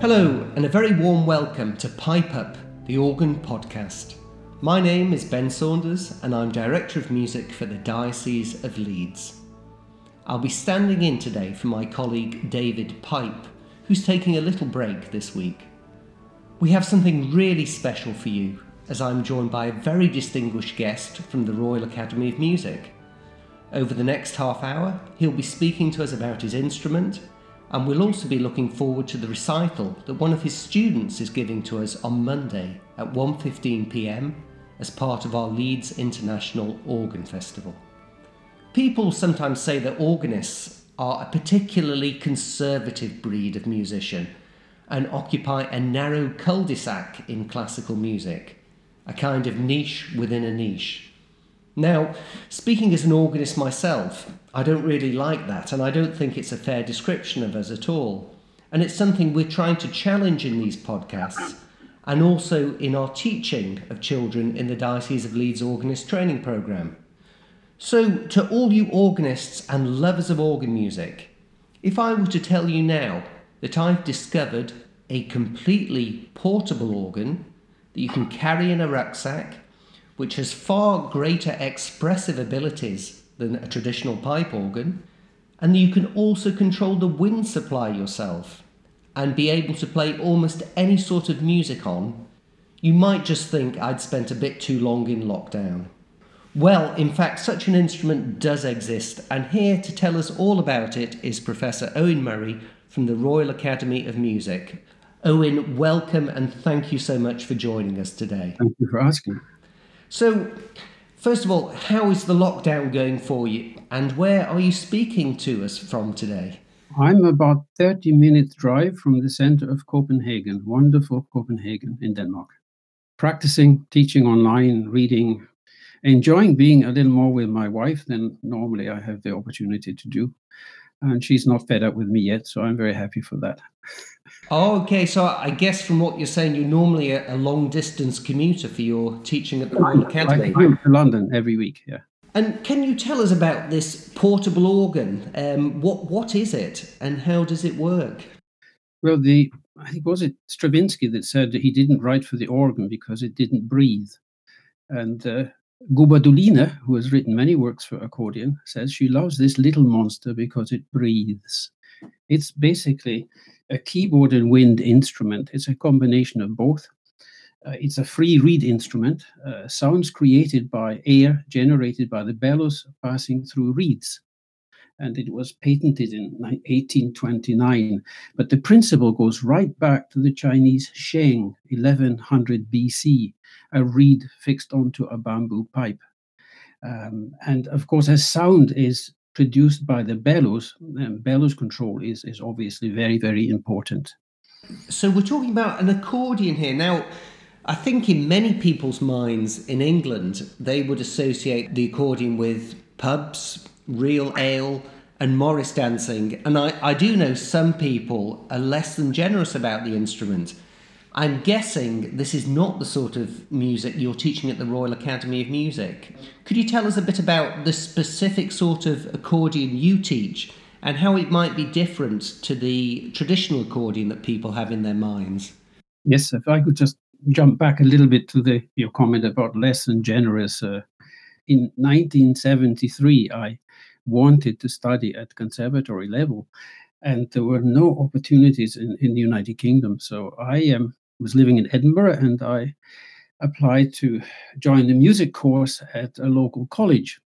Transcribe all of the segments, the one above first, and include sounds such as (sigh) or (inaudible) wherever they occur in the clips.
Hello, and a very warm welcome to Pipe Up, the organ podcast. My name is Ben Saunders, and I'm Director of Music for the Diocese of Leeds. I'll be standing in today for my colleague David Pipe, who's taking a little break this week. We have something really special for you, as I'm joined by a very distinguished guest from the Royal Academy of Music. Over the next half hour, he'll be speaking to us about his instrument, and we'll also be looking forward to the recital that one of his students is giving to us on Monday at 1:15 p.m. as part of our Leeds International Organ Festival. People sometimes say that organists are a particularly conservative breed of musician and occupy a narrow cul-de-sac in classical music, a kind of niche within a niche. Now, speaking as an organist myself, I don't really like that, and I don't think it's a fair description of us at all. And it's something we're trying to challenge in these podcasts and also in our teaching of children in the Diocese of Leeds Organist Training Programme. So, to all you organists and lovers of organ music, if I were to tell you now that I've discovered a completely portable organ that you can carry in a rucksack which has far greater expressive abilities than a traditional pipe organ, and you can also control the wind supply yourself and be able to play almost any sort of music on, you might just think I'd spent a bit too long in lockdown. Well, in fact, such an instrument does exist, and here to tell us all about it is Professor Owen Murray from the Royal Academy of Music. Owen, welcome and thank you so much for joining us today. Thank you for asking. So, first of all, how is the lockdown going for you, and where are you speaking to us from today? I'm about 30 minutes drive from the center of Copenhagen, wonderful Copenhagen in Denmark. Practicing, teaching online, reading, enjoying being a little more with my wife than normally I have the opportunity to do. And she's not fed up with me yet, so I'm very happy for that. Oh, okay. So I guess from what you're saying, you're normally a, a long distance commuter for your teaching at the Royal Academy. I come to London every week. Yeah. And can you tell us about this portable organ? Um, what what is it, and how does it work? Well, the I think was it Stravinsky that said that he didn't write for the organ because it didn't breathe, and uh, Gubajdulina, who has written many works for accordion, says she loves this little monster because it breathes. It's basically a keyboard and wind instrument. It's a combination of both. Uh, it's a free reed instrument, uh, sounds created by air generated by the bellows passing through reeds. And it was patented in 1829. But the principle goes right back to the Chinese Sheng, 1100 BC, a reed fixed onto a bamboo pipe. Um, and of course, as sound is produced by the bellows, um, bellows control is, is obviously very, very important. So we're talking about an accordion here. Now, I think in many people's minds in England, they would associate the accordion with pubs, real ale, and Morris dancing. And I, I do know some people are less than generous about the instrument. I'm guessing this is not the sort of music you're teaching at the Royal Academy of Music. Could you tell us a bit about the specific sort of accordion you teach and how it might be different to the traditional accordion that people have in their minds? Yes, if I could just jump back a little bit to the your comment about less than generous. Uh, in 1973, I wanted to study at conservatory level, and there were no opportunities in, in the United Kingdom. So I um, was living in Edinburgh and I applied to join the music course at a local college.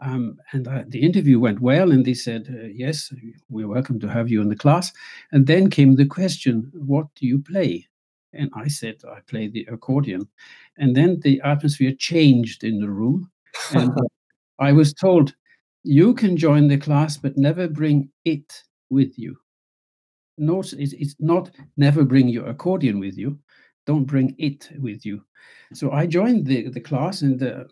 Um, and I, the interview went well, and they said, uh, Yes, we're welcome to have you in the class. And then came the question, What do you play? And I said, I play the accordion. And then the atmosphere changed in the room. And (laughs) I was told, You can join the class, but never bring it with you. Note it's, not never bring your accordion with you. Don't bring it with you. So i joined the, the class and the,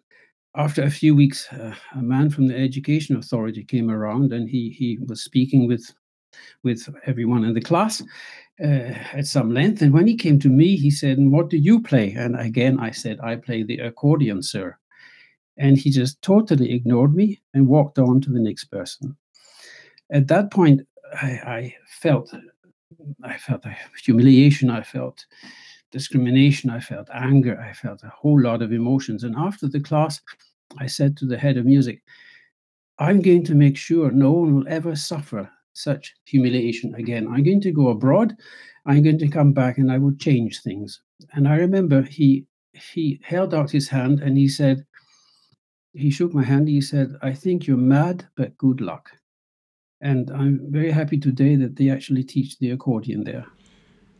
after a few weeks uh, a man from the education authority came around and he he was speaking with with everyone in the class uh, at some length. And when he came to me he said what do you play? And again i said i play the accordion sir and he just totally ignored me and walked on to the next person at that point I, I, felt I felt humiliation, I felt discrimination, I felt anger, I felt a whole lot of emotions. And after the class, I said to the head of music, I'm going to make sure no one will ever suffer such humiliation again. I'm going to go abroad. I'm going to come back and I will change things. And I remember he he held out his hand and he said, he shook my hand. He said, I think you're mad, but good luck. And I'm very happy today that they actually teach the accordion there.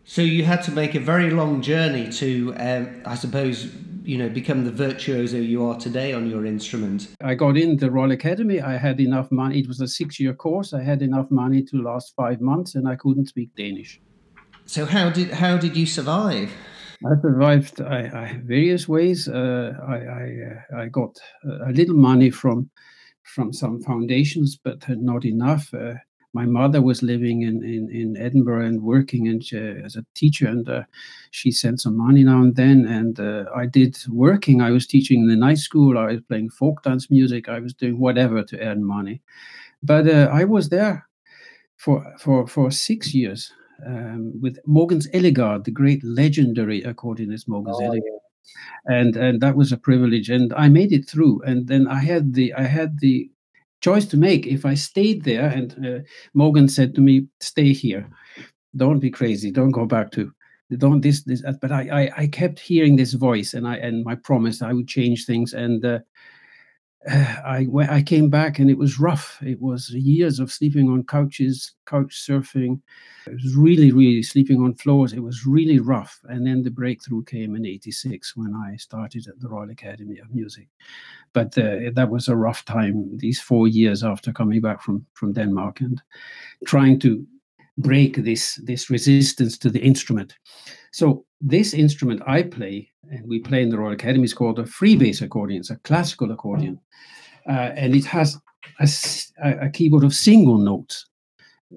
So you had to make a very long journey to, um, I suppose, you know, become the virtuoso you are today on your instrument. I got in the Royal Academy. I had enough money. It was a six-year course. I had enough money to last five months, and I couldn't speak Danish. So how did how did you survive? I survived I, I, various ways. Uh, I I, uh, I, got a little money from from some foundations, but not enough. Uh, my mother was living in, in, in Edinburgh and working and as a teacher, and uh, she sent some money now and then. And uh, I did working. I was teaching in the night school. I was playing folk dance music. I was doing whatever to earn money. But uh, I was there for for for six years um, with Mogens Ellegaard, the great legendary accordionist Mogens oh. Yeah. And and that was a privilege, and I made it through. And then I had the I had the choice to make. If I stayed there, and uh, Mogens said to me, "Stay here, don't be crazy, don't go back to." Don't this this, but I, I I kept hearing this voice, and I and my promise I would change things, and uh, (sighs) I I came back and it was rough. It was years of sleeping on couches, couch surfing. It was really, really sleeping on floors. It was really rough. And then the breakthrough came in '86 when I started at the Royal Academy of Music. But uh, that was a rough time. These four years after coming back from from Denmark and trying to break this this resistance to the instrument. So this instrument I play, and we play in the Royal Academy, is called a free bass accordion. It's a classical accordion, uh, and it has a, a, keyboard of single notes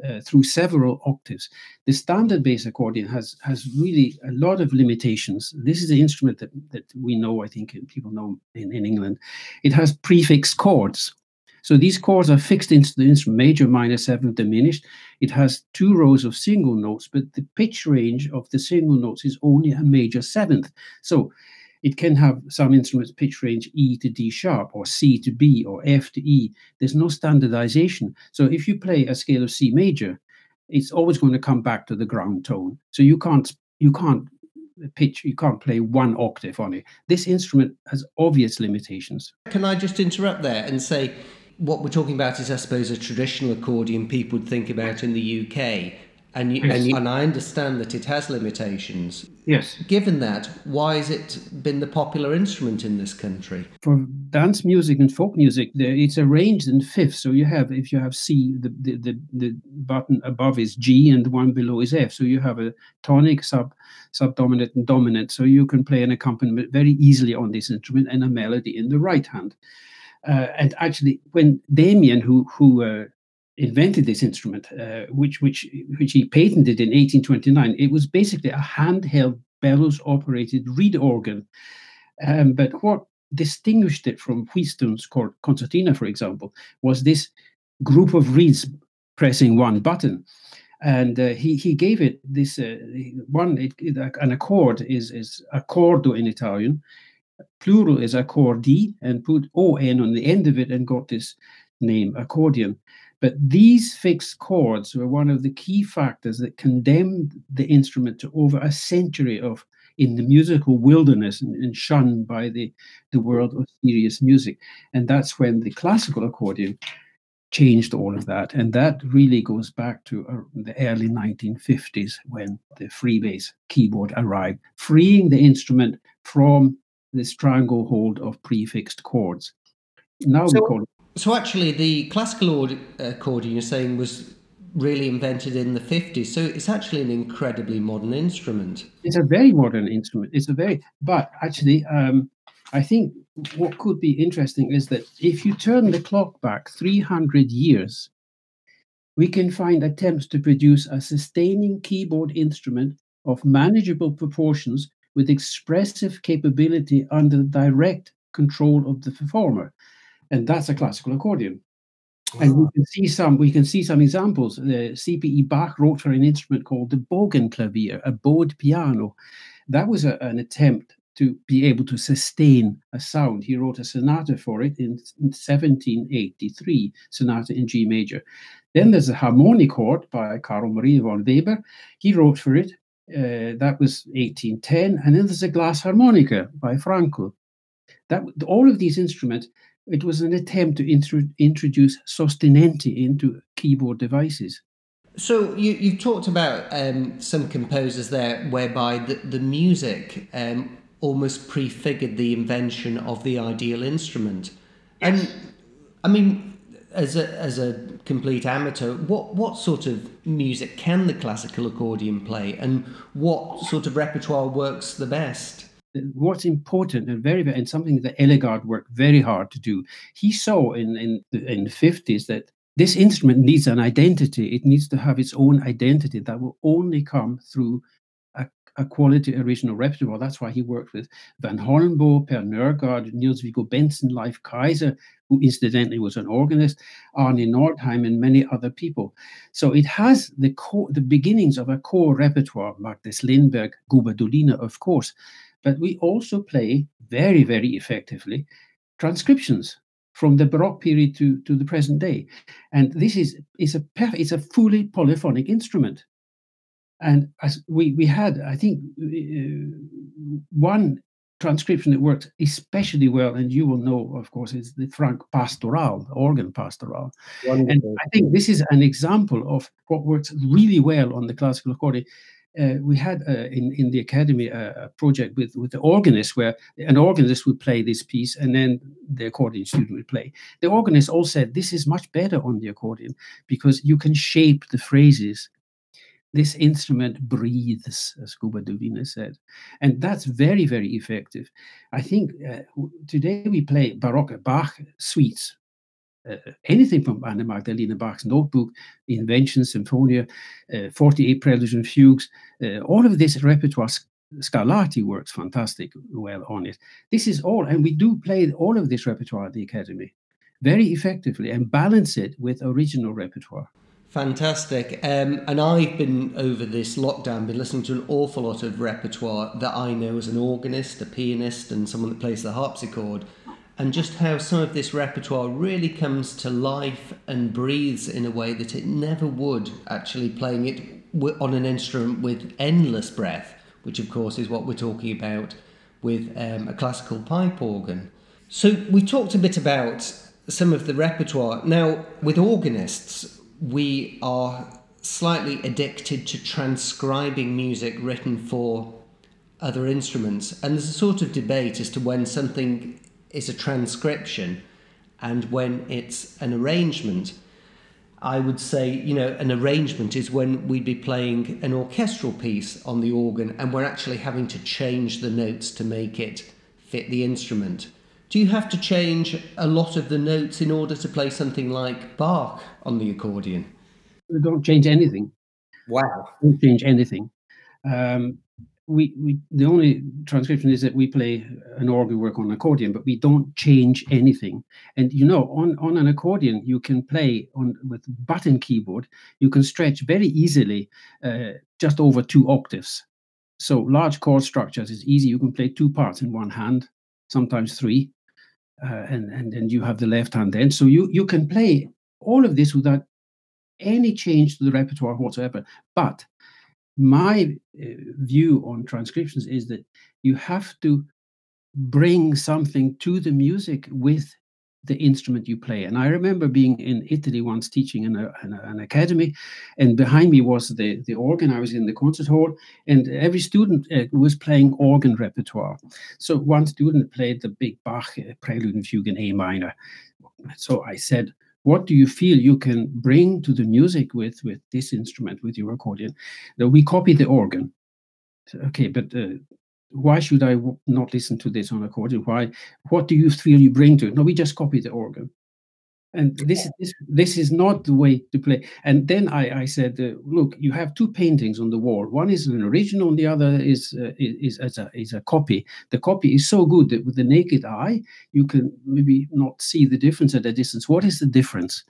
uh, through several octaves. The standard bass accordion has has really a lot of limitations. This is the instrument that, that we know, I think people know in, in England. It has prefixed chords. So these chords are fixed into the instrument, major, minor, seventh, diminished. It has two rows of single notes, but the pitch range of the single notes is only a major seventh. So it can have some instruments pitch range E to D sharp or C to B or F to E. There's no standardization. So if you play a scale of C major, it's always going to come back to the ground tone. So you can't you can't pitch you can't play one octave on it. This instrument has obvious limitations. Can I just interrupt there and say what we're talking about is, I suppose, a traditional accordion people would think about in the UK. And, you, yes. and, you, and I understand that it has limitations. Yes. Given that, why has it been the popular instrument in this country? For dance music and folk music, it's arranged in fifths. So you have, if you have C, the, the, the, the button above is G and the one below is F. So you have a tonic, sub, subdominant, and dominant. So you can play an accompaniment very easily on this instrument and a melody in the right hand. Uh, and actually, when Demian, who who uh, invented this instrument, uh, which which which he patented in 1829, it was basically a handheld bellows-operated reed organ. Um, but what distinguished it from Wheatstone's concertina, for example, was this group of reeds pressing one button. And uh, he he gave it this uh, one. It, it, an accord is is accordo in Italian, plural is accordi and put on on the end of it and got this name accordion. But these fixed chords were one of the key factors that condemned the instrument to over a century of in the musical wilderness and, and shunned by the, the world of serious music. And that's when the classical accordion changed all of that. And that really goes back to uh, the early 1950s when the free bass keyboard arrived, freeing the instrument from the stranglehold of prefixed chords. Now so, we call it. So actually, the classical accordion you're saying was really invented in the 50s. So it's actually an incredibly modern instrument. It's a very modern instrument. It's a very, but actually, um, I think what could be interesting is that if you turn the clock back 300 years, we can find attempts to produce a sustaining keyboard instrument of manageable proportions with expressive capability under direct control of the performer. And that's a classical accordion. And we ah. can see some we can see some examples. Uh, the CPE Bach wrote for an instrument called the Bogenklavier, a bowed piano. That was a, an attempt to be able to sustain a sound. He wrote a sonata for it in, in 1783, sonata in G major. Then there's a harmonichord by Carl Maria von Weber. He wrote for it. Uh, that was 1810. And then there's a glass harmonica by Franco. That all of these instruments, it was an attempt to intro, introduce sostenenti into keyboard devices. So you, you've talked about um, some composers there whereby the, the music um, almost prefigured the invention of the ideal instrument. Yes. And I mean, as a as a complete amateur, what what sort of music can the classical accordion play, and what sort of repertoire works the best? What's important and very and something that Ellegaard worked very hard to do. He saw in in the, in the fifties that this instrument needs an identity. It needs to have its own identity that will only come through a quality original repertoire. That's why he worked with Vagn Holmboe, Per Nørgaard, Niels Viggo Bentzon, Leif Kayser, who incidentally was an organist, Arne Nordheim, and many other people. So it has the the beginnings of a core repertoire, Magnus Lindberg, Gubaidulina, of course. But we also play very, very effectively transcriptions from the Baroque period to, to the present day. And this is, is a it's a fully polyphonic instrument. And as we, we had, I think, uh, one transcription that worked especially well, and you will know, of course, is the Franck Pastoral, organ pastoral. Wonderful. And I think this is an example of what works really well on the classical accordion. Uh, we had uh, in in the academy a project with with the organist where an organist would play this piece and then the accordion student would play. The organist all said this is much better on the accordion because you can shape the phrases this instrument breathes, as Gubaidulina said. And that's very, very effective. I think uh, today we play Baroque Bach suites. Uh, anything from Anna Magdalena Bach's notebook, Invention, Symphonia, uh, 48 Preludes and Fugues, uh, all of this repertoire Scarlatti works fantastic well on it. This is all, and we do play all of this repertoire at the Academy very effectively and balance it with original repertoire. Fantastic. Um, and I've been over this lockdown, been listening to an awful lot of repertoire that I know as an organist, a pianist, and someone that plays the harpsichord, and just how some of this repertoire really comes to life and breathes in a way that it never would actually playing it on an instrument with endless breath, which of course is what we're talking about with um, a classical pipe organ. So we talked a bit about some of the repertoire. Now, with organists, we are slightly addicted to transcribing music written for other instruments. And there's a sort of debate as to when something is a transcription and when it's an arrangement. I would say, you know, an arrangement is when we'd be playing an orchestral piece on the organ and we're actually having to change the notes to make it fit the instrument. Do you have to change a lot of the notes in order to play something like Bach on the accordion? We don't change anything. Wow. We don't change anything. Um, we, we the only transcription is that we play an organ work on an accordion, but we don't change anything. And you know, on, on an accordion, you can play on with button keyboard, you can stretch very easily uh, just over two octaves. So large chord structures is easy. You can play two parts in one hand, sometimes three, uh, and and then you have the left hand then. So you you can play all of this without any change to the repertoire whatsoever. But my uh, view on transcriptions is that you have to bring something to the music with the instrument you play. And I remember being in Italy once teaching in, a, in a, an academy, and behind me was the, the organ. I was in the concert hall, and every student uh, was playing organ repertoire. So one student played the big Bach uh, Prelude and Fugue in A minor. So I said, what do you feel you can bring to the music with with this instrument with your accordion now we copy the organ okay but uh, why should I w- not listen to this on accordion why what do you feel you bring to it? No we just copy the organ. And this this this is not the way to play. And then i i said uh, look you have two paintings on the wall. One is an original and the other is uh, is as a is a copy. The copy is so good that with the naked eye you can maybe not see the difference at a distance. What is the difference?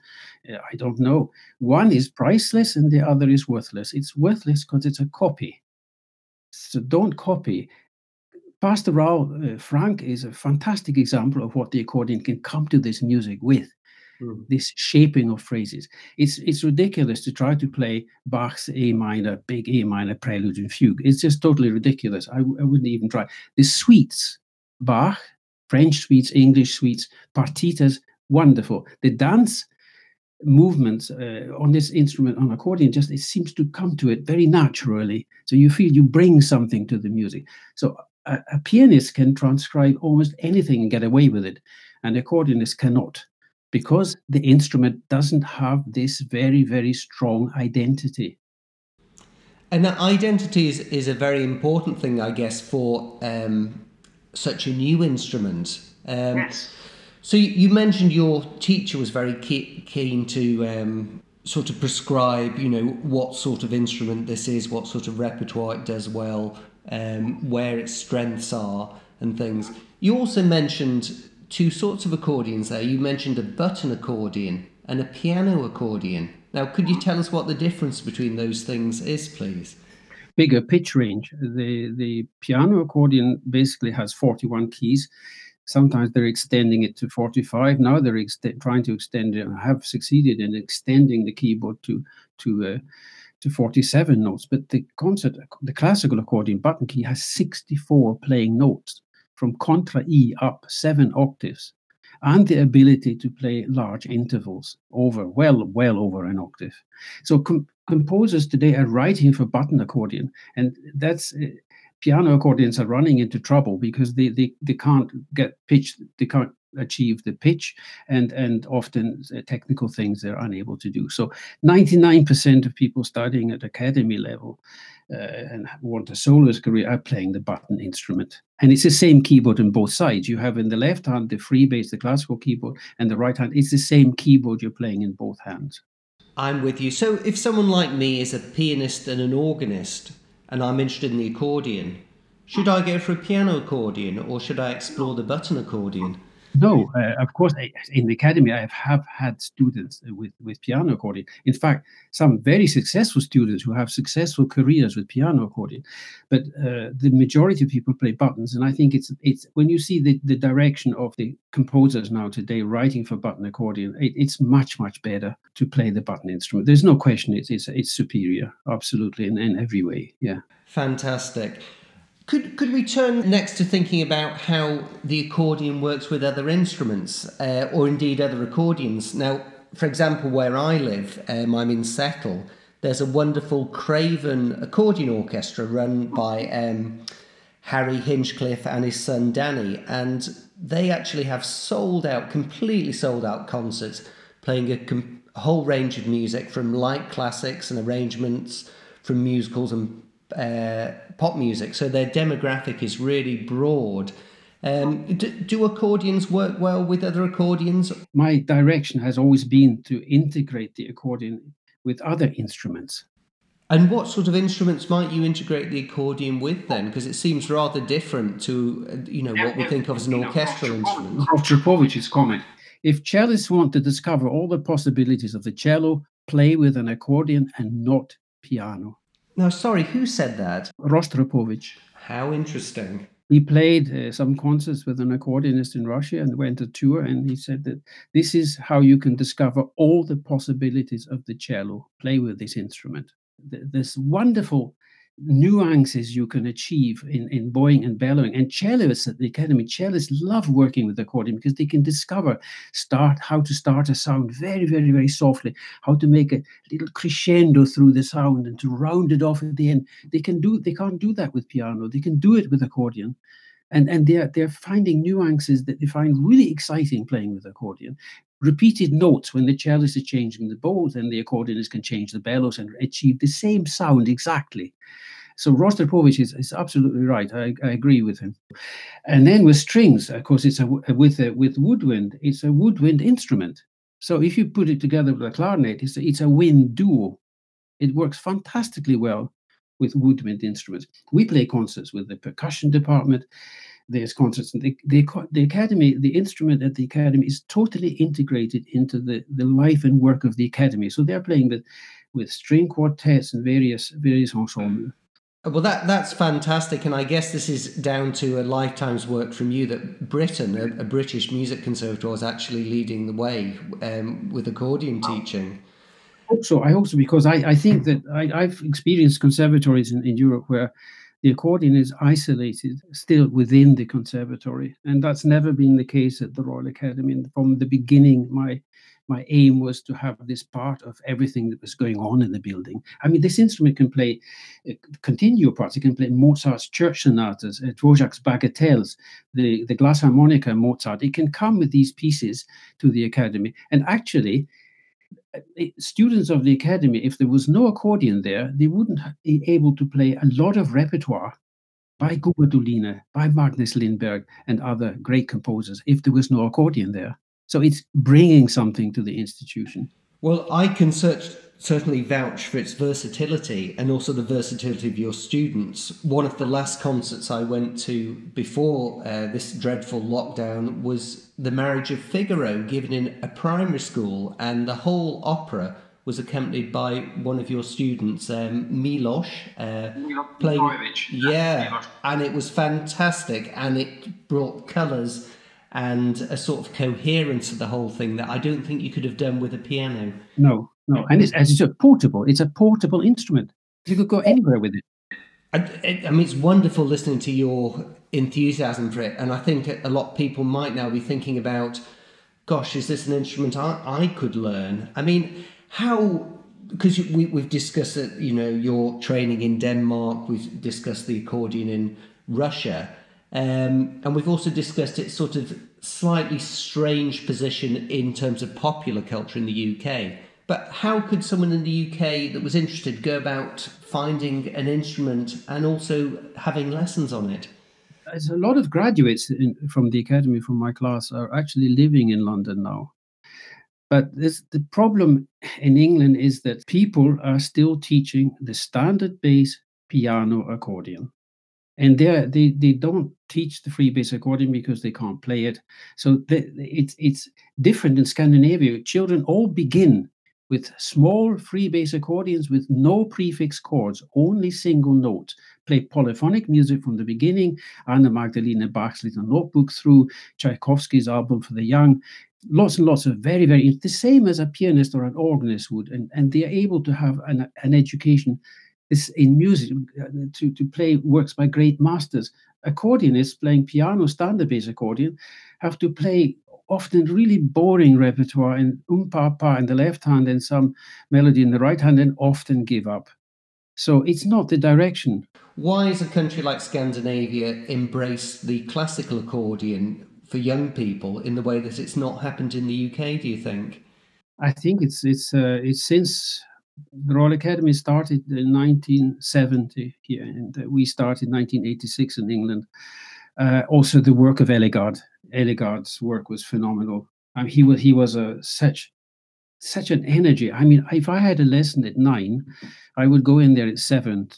Uh, i don't know. One is priceless and the other is worthless. It's worthless because it's a copy. So don't copy Pastorale uh, Franck is a fantastic example of what the accordion can come to this music with mm. this shaping of phrases. It's it's ridiculous to try to play Bach's A minor, big A minor prelude and fugue. It's just totally ridiculous. I, I wouldn't even try. The suites, Bach, French suites, English suites, partitas, wonderful. The dance movements uh, on this instrument on accordion just it seems to come to it very naturally so you feel you bring something to the music so a, a pianist can transcribe almost anything and get away with it and the accordionist cannot because the instrument doesn't have this very, very strong identity. And that identity is, is a very important thing, I guess, for um, such a new instrument. Um, yes. So you mentioned your teacher was very keen to um, sort of prescribe, you know, what sort of instrument this is, what sort of repertoire it does well, um, where its strengths are, and things. You also mentioned two sorts of accordions there. You mentioned a button accordion and a piano accordion. Now, could you tell us what the difference between those things is, please? Bigger pitch range. The the piano accordion basically has 41 keys. Sometimes they're extending it to 45. Now they're ex- trying to extend it and have succeeded in extending the keyboard to to uh, to 47 notes. But the concert, the classical accordion button key has 64 playing notes from contra E up seven octaves, and the ability to play large intervals over, well, well over an octave. So com- composers today are writing for button accordion, and that's uh, piano accordions are running into trouble because they, they, they can't get pitch, they can't achieve the pitch and and often technical things they're unable to do. So 99% of people studying at academy level uh, and want a soloist career are playing the button instrument. And it's the same keyboard on both sides. You have in the left hand the free bass, the classical keyboard and the right hand it's the same keyboard you're playing in both hands. I'm with you. So if someone like me is a pianist and an organist and i'm interested in the accordion should I go for a piano accordion or should I explore the button accordion? No, uh, of course, in the academy, I have, had students with, with piano accordion. In fact, some very successful students who have successful careers with piano accordion. But uh, the majority of people play buttons, and I think it's it's when you see the, the direction of the composers now today writing for button accordion, it, it's much much better to play the button instrument. There's no question; it's it's, it's superior, absolutely, in, in every way. Yeah. Fantastic. Could, could we turn next to thinking about how the accordion works with other instruments uh, or indeed other accordions? Now, for example, where I live, um, I'm in Settle, there's a wonderful Craven accordion orchestra run by um, Harry Hinchcliffe and his son Danny, and they actually have sold out, completely sold out concerts playing a, com- a whole range of music from light classics and arrangements from musicals and uh, pop music, so their demographic is really broad. Um, do, do, accordions work well with other accordions? My direction has always been to integrate the accordion with other instruments. And what sort of instruments might you integrate the accordion with then? Because it seems rather different to uh, you know what we think of as an orchestral instrument. Rostropovich's comment: If cellists want to discover all the possibilities of the cello, play with an accordion and not piano. No, sorry, who said that? Rostropovich. How interesting. He played uh, some concerts with an accordionist in Russia and went to tour. And he said that this is how you can discover all the possibilities of the cello. Play with this instrument. This wonderful nuances you can achieve in, in bowing and bellowing. And cellists at the academy, cellists love working with the accordion because they can discover start how to start a sound very, very, very softly, how to make a little crescendo through the sound and to round it off at the end. They can do they can't do that with piano. They can do it with accordion. And and they're they're finding nuances that they find really exciting playing with accordion repeated notes when the cellist is changing the bows and the accordionist can change the bellows and achieve the same sound exactly. So Rostropovich is, is absolutely right. I, I, agree with him. And then with strings, of course, it's a with a, with woodwind. It's a woodwind instrument. So if you put it together with a clarinet, it's a, it's a wind duo. It works fantastically well with woodwind instruments. We play concerts with the percussion department. There's concerts, and the, the, the academy, the instrument at the academy is totally integrated into the, the life and work of the academy. So they're playing with, with string quartets and various various ensembles. Well, that that's fantastic, and I guess this is down to a lifetime's work from you that Britain, a, a British music conservatoire, is actually leading the way um, with accordion teaching. Also, I also because I, I think that I, have experienced conservatories in, in Europe where the accordion is isolated still within the conservatory, and that's never been the case at the Royal Academy. And from the beginning, my my aim was to have this part of everything that was going on in the building. I mean, this instrument can play uh, continuo parts. It can play Mozart's church sonatas, uh, Dvorak's bagatelles, the, the glass harmonica Mozart. It can come with these pieces to the academy. And actually, Uh, uh, students of the academy, if there was no accordion there, they wouldn't be able to play a lot of repertoire by Gubaidulina, by Magnus Lindberg, and other great composers if there was no accordion there. So it's bringing something to the institution. Well, I can search, certainly vouch for its versatility and also the versatility of your students. One of the last concerts I went to before uh, this dreadful lockdown was The Marriage of Figaro, given in a primary school, and the whole opera was accompanied by one of your students, um, Milos, uh, playing. Yeah, and it was fantastic, and it brought colours and a sort of coherence to the whole thing that I don't think you could have done with a piano. No, no, and it's, it's a portable. It's a portable instrument. You could go anywhere with it. I, I mean, it's wonderful listening to your enthusiasm for it, and I think a lot of people might now be thinking about, "Gosh, is this an instrument I, I could learn?" I mean, how because we, we've discussed you know your training in Denmark, we've discussed the accordion in Russia. Um, and we've also discussed its sort of slightly strange position in terms of popular culture in the UK. But how could someone in the UK that was interested go about finding an instrument and also having lessons on it? There's a lot of graduates in, from the academy, from my class, are actually living in London now. But this, the problem in England is that people are still teaching the standard bass piano accordion and they they don't teach the free bass accordion because they can't play it. So the, it's it's different in Scandinavia. Children all begin with small free bass accordions with no prefix chords, only single notes. Play polyphonic music from the beginning. Anna Magdalena Bach's little notebook through Tchaikovsky's album for the young. Lots and lots of very, very the same as a pianist or an organist would, and, and they are able to have an, an education is in music uh, to, to play works by great masters. Accordionists playing piano, standard bass accordion, have to play often really boring repertoire in um pa pa in the left hand and some melody in the right hand, and often give up. So it's not the direction. Why is a country like Scandinavia embrace the classical accordion for young people in the way that it's not happened in the UK? Do you think? I think it's it's uh, it's since the Royal Academy started in 1970 here, and we started 1986 in England. Uh, also, the work of Ellegaard. Ellegaard's work was phenomenal. I mean, he was he was a such such an energy. I mean, if I had a lesson at nine, I would go in there at seven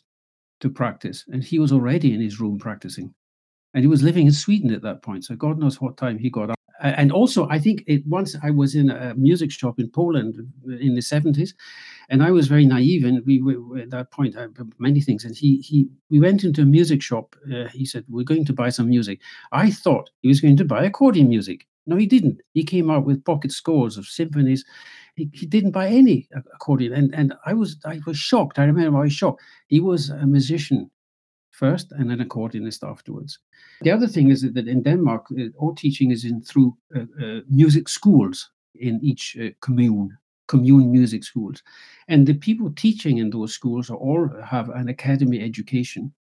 to practice, and he was already in his room practicing. And he was living in Sweden at that point, so God knows what time he got up. And also, I think it, once I was in a music shop in Poland in the 70s, and I was very naive, and we were at that point uh, many things. And he he we went into a music shop. Uh, he said, "We're going to buy some music." I thought he was going to buy accordion music. No, he didn't. He came out with pocket scores of symphonies. He, he didn't buy any accordion, and and I was I was shocked. I remember I was shocked. He was a musician first and an accordionist afterwards. The other thing is that in Denmark, uh, all teaching is in through uh, uh, music schools in each uh, commune commune music schools. And the people teaching in those schools are all have an academy education.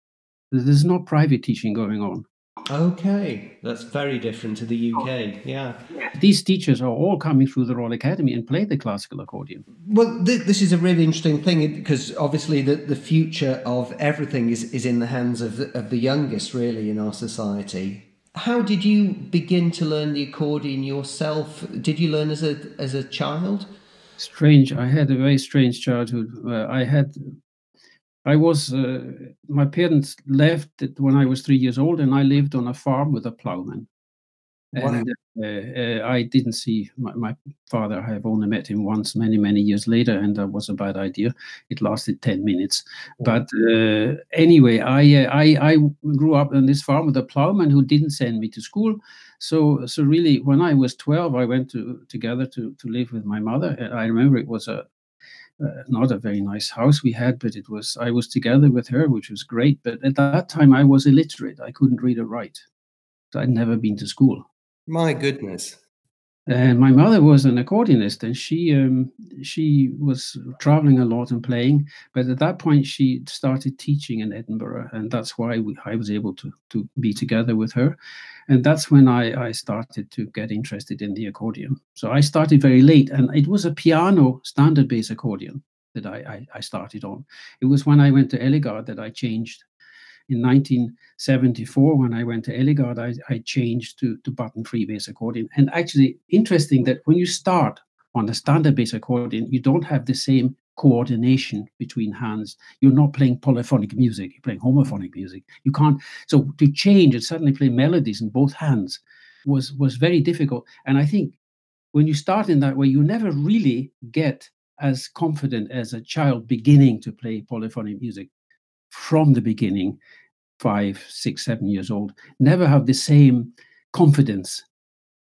There's no private teaching going on. Okay, that's very different to the UK. Yeah. These teachers are all coming through the Royal Academy and play the classical accordion. Well, th- this is a really interesting thing because obviously the, the future of everything is, is in the hands of the, of the youngest, really, in our society. how did you begin to learn the accordion yourself? Did you learn as a as a child? Strange. I had a very strange childhood. Uh, I had, I was, uh, my parents left when I was three years old, and I lived on a farm with a plowman. And uh, uh, I didn't see my, my, father. I have only met him once, many many years later, and that was a bad idea. It lasted ten minutes. But uh, anyway, I, uh, I I grew up on this farm with a plowman who didn't send me to school. So so really, when I was twelve, I went to together to to live with my mother. I remember it was a uh, not a very nice house we had, but it was I was together with her, which was great. But at that time, I was illiterate. I couldn't read or write. I'd never been to school. My goodness. And my mother was an accordionist, and she um, she was traveling a lot and playing. But at that point, she started teaching in Edinburgh, and that's why we, I was able to to be together with her. And that's when I, I started to get interested in the accordion. So I started very late, and it was a piano standard bass accordion that I, I, I started on. It was when I went to Ellegaard that I changed in 1974, when I went to Ellegaard, I, I changed to, to button free bass accordion. And actually, interesting that when you start on a standard bass accordion, you don't have the same coordination between hands. You're not playing polyphonic music, you're playing homophonic music. You can't, so to change and suddenly play melodies in both hands was, was very difficult. And I think when you start in that way, you never really get as confident as a child beginning to play polyphonic music from the beginning, five, six, seven years old, never have the same confidence.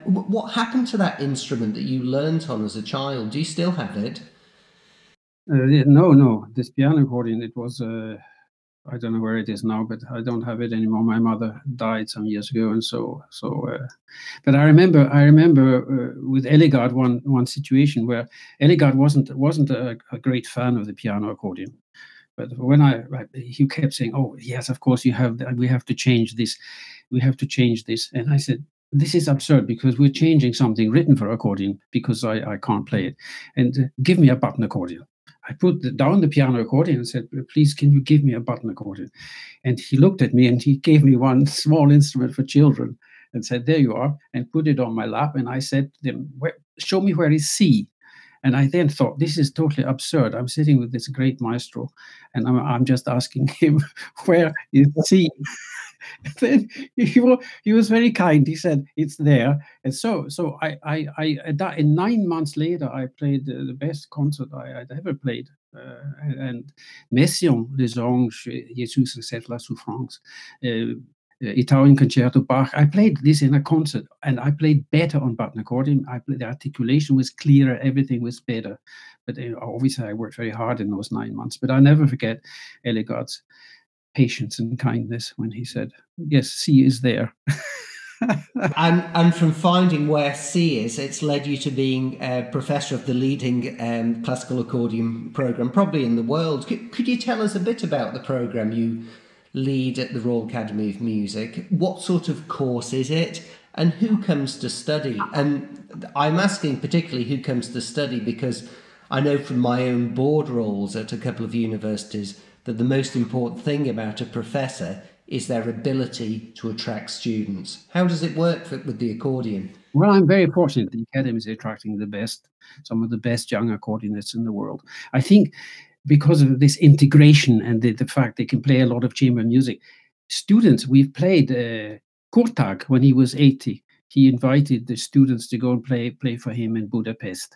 What happened to that instrument that you learned on as a child? Do you still have it? Uh, no, no. This piano accordion, it was, uh, I don't know where it is now, but I don't have it anymore. My mother died some years ago, and so, so. Uh, but I remember, I remember uh, with Ellegaard one one situation where Ellegaard wasn't wasn't a, a great fan of the piano accordion, but when I, he kept saying, "Oh yes, of course you have. We have to change this. We have to change this." And I said, "This is absurd because we're changing something written for accordion because I, I can't play it. And uh, give me a button accordion." I put the, down the piano accordion and said, "Please, can you give me a button accordion?" And he looked at me and he gave me one (laughs) small instrument for children and said, "There you are," and put it on my lap. And I said "Show me where is C." And I then thought, this is totally absurd. I'm sitting with this great maestro, and I'm, I'm just asking (laughs) him, where is C? (laughs) then he, he was very kind. He said, it's there. And so, so I, I, I in nine months later, I played the, best concert I, would ever played. Uh, and Messiaen, Les Anges, Jesus la souffrance, uh, Italian concerto Bach. I played this in a concert and I played better on button accordion. I played, the articulation was clearer, everything was better. But uh, obviously, I worked very hard in those nine months. But I'll never forget Ellegaard's patience and kindness when he said, Yes, C is there. (laughs) and and from finding where C is, it's led you to being a professor of the leading um, classical accordion program, probably in the world. Could, could you tell us a bit about the program you lead at the Royal Academy of Music. What sort of course is it? And who comes to study? And I'm asking particularly who comes to study because I know from my own board roles at a couple of universities that the most important thing about a professor is their ability to attract students. How does it work for, with the accordion? Well, I'm very fortunate the Academy is attracting the best, some of the best young accordionists in the world. I think because of this integration and the, the fact they can play a lot of chamber music. Students, we've played uh, Kurtag when he was 80. He invited the students to go and play play for him in Budapest.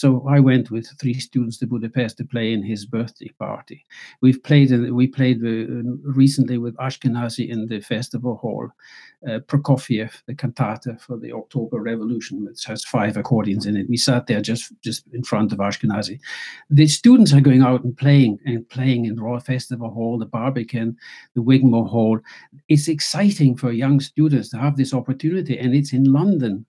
So I went with three students to Budapest to play in his birthday party. We've played we played uh, recently with Ashkenazy in the festival hall, uh, Prokofiev, the cantata for the October Revolution, which has five accordions in it. We sat there just just in front of Ashkenazy. The students are going out and playing and playing in the Royal Festival Hall, the Barbican, the Wigmore Hall. It's exciting for young students to have this opportunity, and it's in London.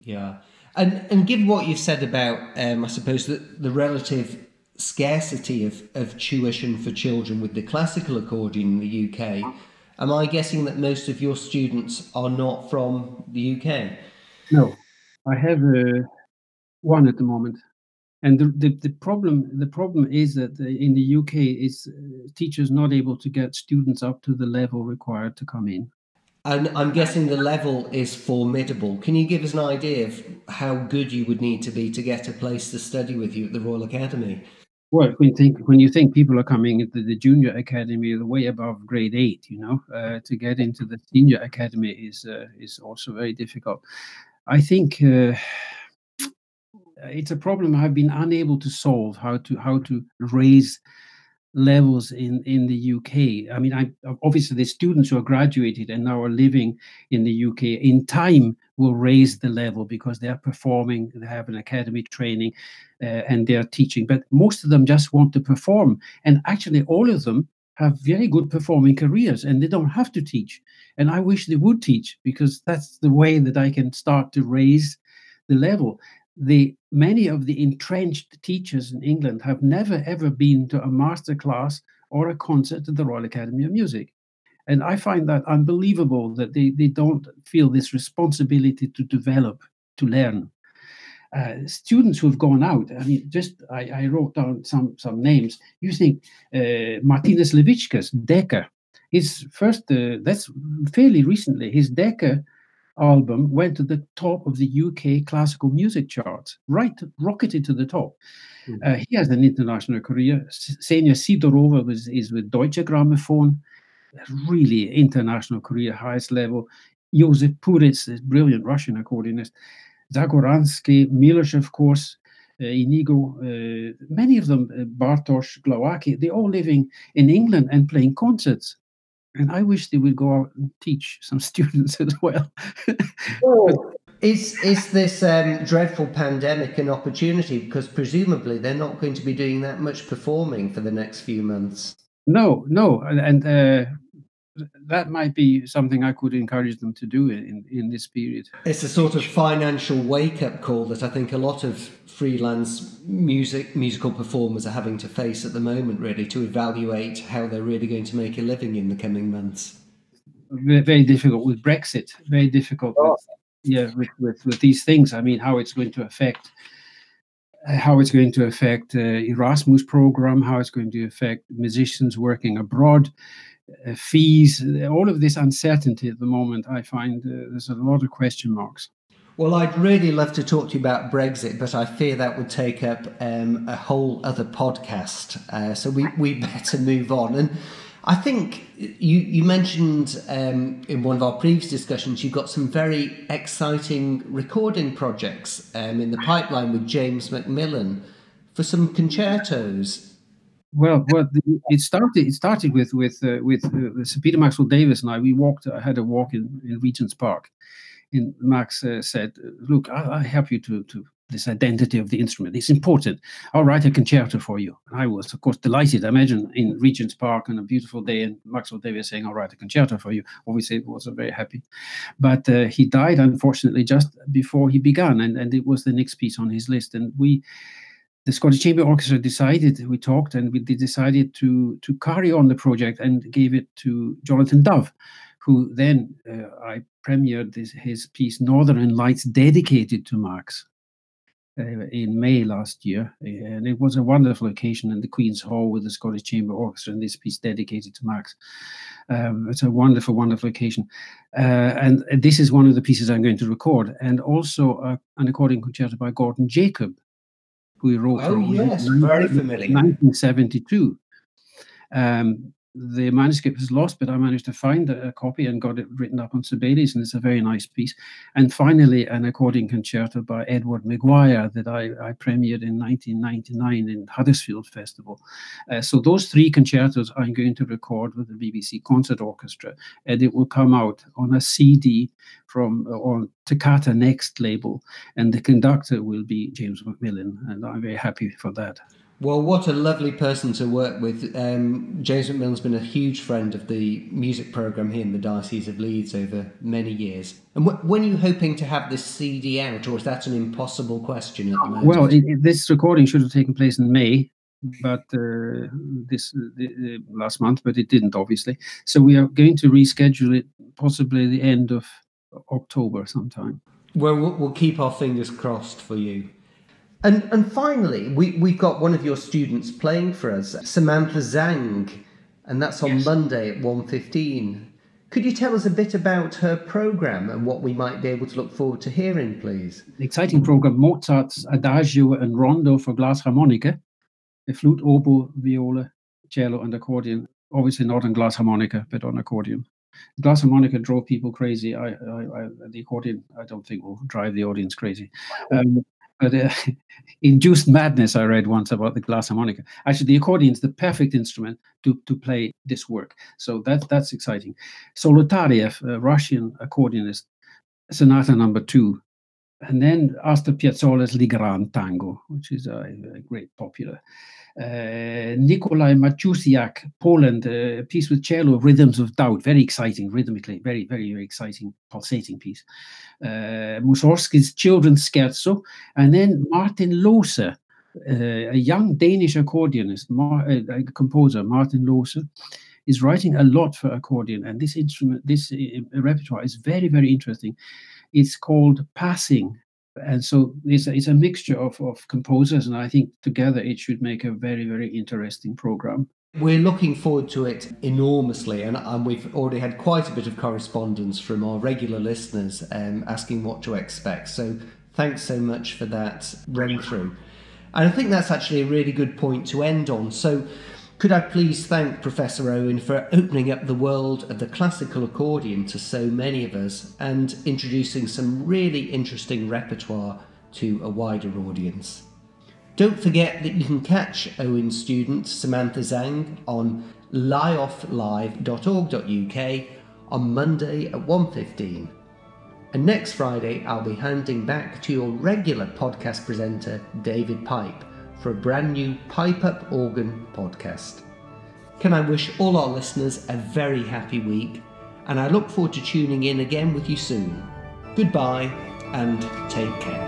Yeah. And and given what you've said about, um, I suppose the, the relative scarcity of, of tuition for children with the classical accordion in the UK, am I guessing that most of your students are not from the UK? No, I have uh, one at the moment, and the, the, the problem the problem is that in the UK is uh, teachers not able to get students up to the level required to come in. And I'm guessing the level is formidable. Can you give us an idea of how good you would need to be to get a place to study with you at the Royal Academy? Well, when you think when you think people are coming into the junior academy, the way above grade eight, you know, uh, to get into the senior academy is uh, is also very difficult. I think uh, it's a problem I've been unable to solve. How to how to raise levels in in the UK. I mean, I obviously the students who are graduated and now are living in the UK in time will raise the level because they are performing, they have an academy training, uh, and they are teaching. But most of them just want to perform, and actually, all of them have very good performing careers, and they don't have to teach. And I wish they would teach because that's the way that I can start to raise the level the many of the entrenched teachers in England have never ever been to a master class or a concert at the Royal Academy of Music. And I find that unbelievable that they, they don't feel this responsibility to develop, to learn. Uh, students who have gone out, I mean, just I, I wrote down some some names. You think uh, Martynas Levickis, Decca, his first, uh, that's fairly recently, his Decca album went to the top of the UK classical music charts, right, rocketed to the top. Mm. Uh, he has an international career. Xenia Sidorova was, is with Deutsche Grammophon, really international career, highest level. Josef Purits, brilliant Russian accordionist. Zagoransky, Milosh, of course, uh, Inigo, uh, many of them, uh, Bartosz, Glowacki, they're all living in England and playing concerts and I wish they would go out and teach some (laughs) students as well. well (laughs) is is this um, dreadful pandemic an opportunity? Because presumably they're not going to be doing that much performing for the next few months. No, no, and, and uh, that might be something I could encourage them to do in, in this period. It's a sort of financial wake up call that I think a lot of freelance music musical performers are having to face at the moment, really, to evaluate how they're really going to make a living in the coming months. Very difficult with Brexit. Very difficult. Oh. With, yeah, with, with, with these things. I mean, how it's going to affect how it's going to affect uh, Erasmus program, how it's going to affect musicians working abroad, uh, fees, all of this uncertainty at the moment, I find uh, there's a lot of question marks. Well, I'd really love to talk to you about Brexit, but I fear that would take up um, a whole other podcast. Uh, so we, we better move on. And I think you, you mentioned um, in one of our previous discussions, you've got some very exciting recording projects um, in the pipeline with James Macmillan for some concertos. Well, well, it started. It started with with uh, with uh, Sir Peter Maxwell Davies and I. We walked. I had a walk in, in Regent's Park, and Max uh, said, "Look, I, I help you to to this identity of the instrument. It's important. I'll write a concerto for you." And I was, of course, delighted. I Imagine in Regent's Park on a beautiful day, and Maxwell Davies saying, "I'll write a concerto for you." Obviously, was very happy. But uh, he died unfortunately just before he began, and and it was the next piece on his list, and we the Scottish Chamber Orchestra decided, we talked, and we decided to to carry on the project and gave it to Jonathan Dove, who then uh, I premiered this, his piece Northern Lights, dedicated to Max uh, in May last year, and it was a wonderful occasion in the Queen's Hall with the Scottish Chamber Orchestra, and this piece dedicated to Max. Um, it's a wonderful, wonderful occasion, uh, and this is one of the pieces I'm going to record, and also uh, an accordion concerto by Gordon Jacob, he wrote oh, yes, 19, very familiar. 1972. Um, the manuscript was lost, but I managed to find a, copy and got it written up on Sibelius, and it's a very nice piece. And finally, an accordion concerto by Edward McGuire that I, I premiered in 1999 in Huddersfield Festival. Uh, so those three concertos I'm going to record with the BBC Concert Orchestra, and it will come out on a CD from uh, on Toccata Next label, and the conductor will be James Macmillan, and I'm very happy for that. Well, what a lovely person to work with. Um, James Macmillan's been a huge friend of the music programme here in the Diocese of Leeds over many years. And wh- when are you hoping to have this CD out, or is that an impossible question at the moment? Well, it, it, this recording should have taken place in May, but uh, this uh, last month, but it didn't, obviously. So we are going to reschedule it possibly the end of October sometime. Well, we'll keep our fingers crossed for you. And and finally, we we've got one of your students playing for us, Samantha Zhang, and that's on yes. Monday at 1.15. Could you tell us a bit about her programme and what we might be able to look forward to hearing, please? The exciting programme Mozart's Adagio and Rondo for glass harmonica, a flute, oboe, viola, cello, and accordion. Obviously not on glass harmonica, but on accordion. The glass harmonica drove people crazy. I, I, I, the accordion, I don't think will drive the audience crazy. Um, but uh, (laughs) induced madness i read once about the glass harmonica. Actually the accordion is the perfect instrument to, to play this work. So that, that's exciting. Zolotaryov a russian accordionist sonata number two and then Astor Piazzolla's Le Grand Tango, which is a, a great popular. Uh, Nikolai Majkusiak, Poland, uh, a piece with cello, Rhythms of Doubt, very exciting, rhythmically, very, very, very exciting, pulsating piece. Uh, Mussorgsky's Children's Scherzo, and then Martin Lohse, uh, a young Danish accordionist, Mar- uh, composer, Martin Lohse, is writing a lot for accordion, and this instrument, this uh, repertoire is very, very interesting. It's called Passing, and so it's a, it's a mixture of, of composers, and I think together it should make a very, very interesting program. We're looking forward to it enormously, and, and we've already had quite a bit of correspondence from our regular listeners um, asking what to expect. So thanks so much for that run through. And I think that's actually a really good point to end on. So, could I please thank Professor Owen for opening up the world of the classical accordion to so many of us and introducing some really interesting repertoire to a wider audience? Don't forget that you can catch Owen's student Samantha Zhang on liofflive.org.uk on Monday at 1.15. And next Friday I'll be handing back to your regular podcast presenter David Pipe for a brand new Pipe Up Organ podcast. Can I wish all our listeners a very happy week, and I look forward to tuning in again with you soon. Goodbye and take care.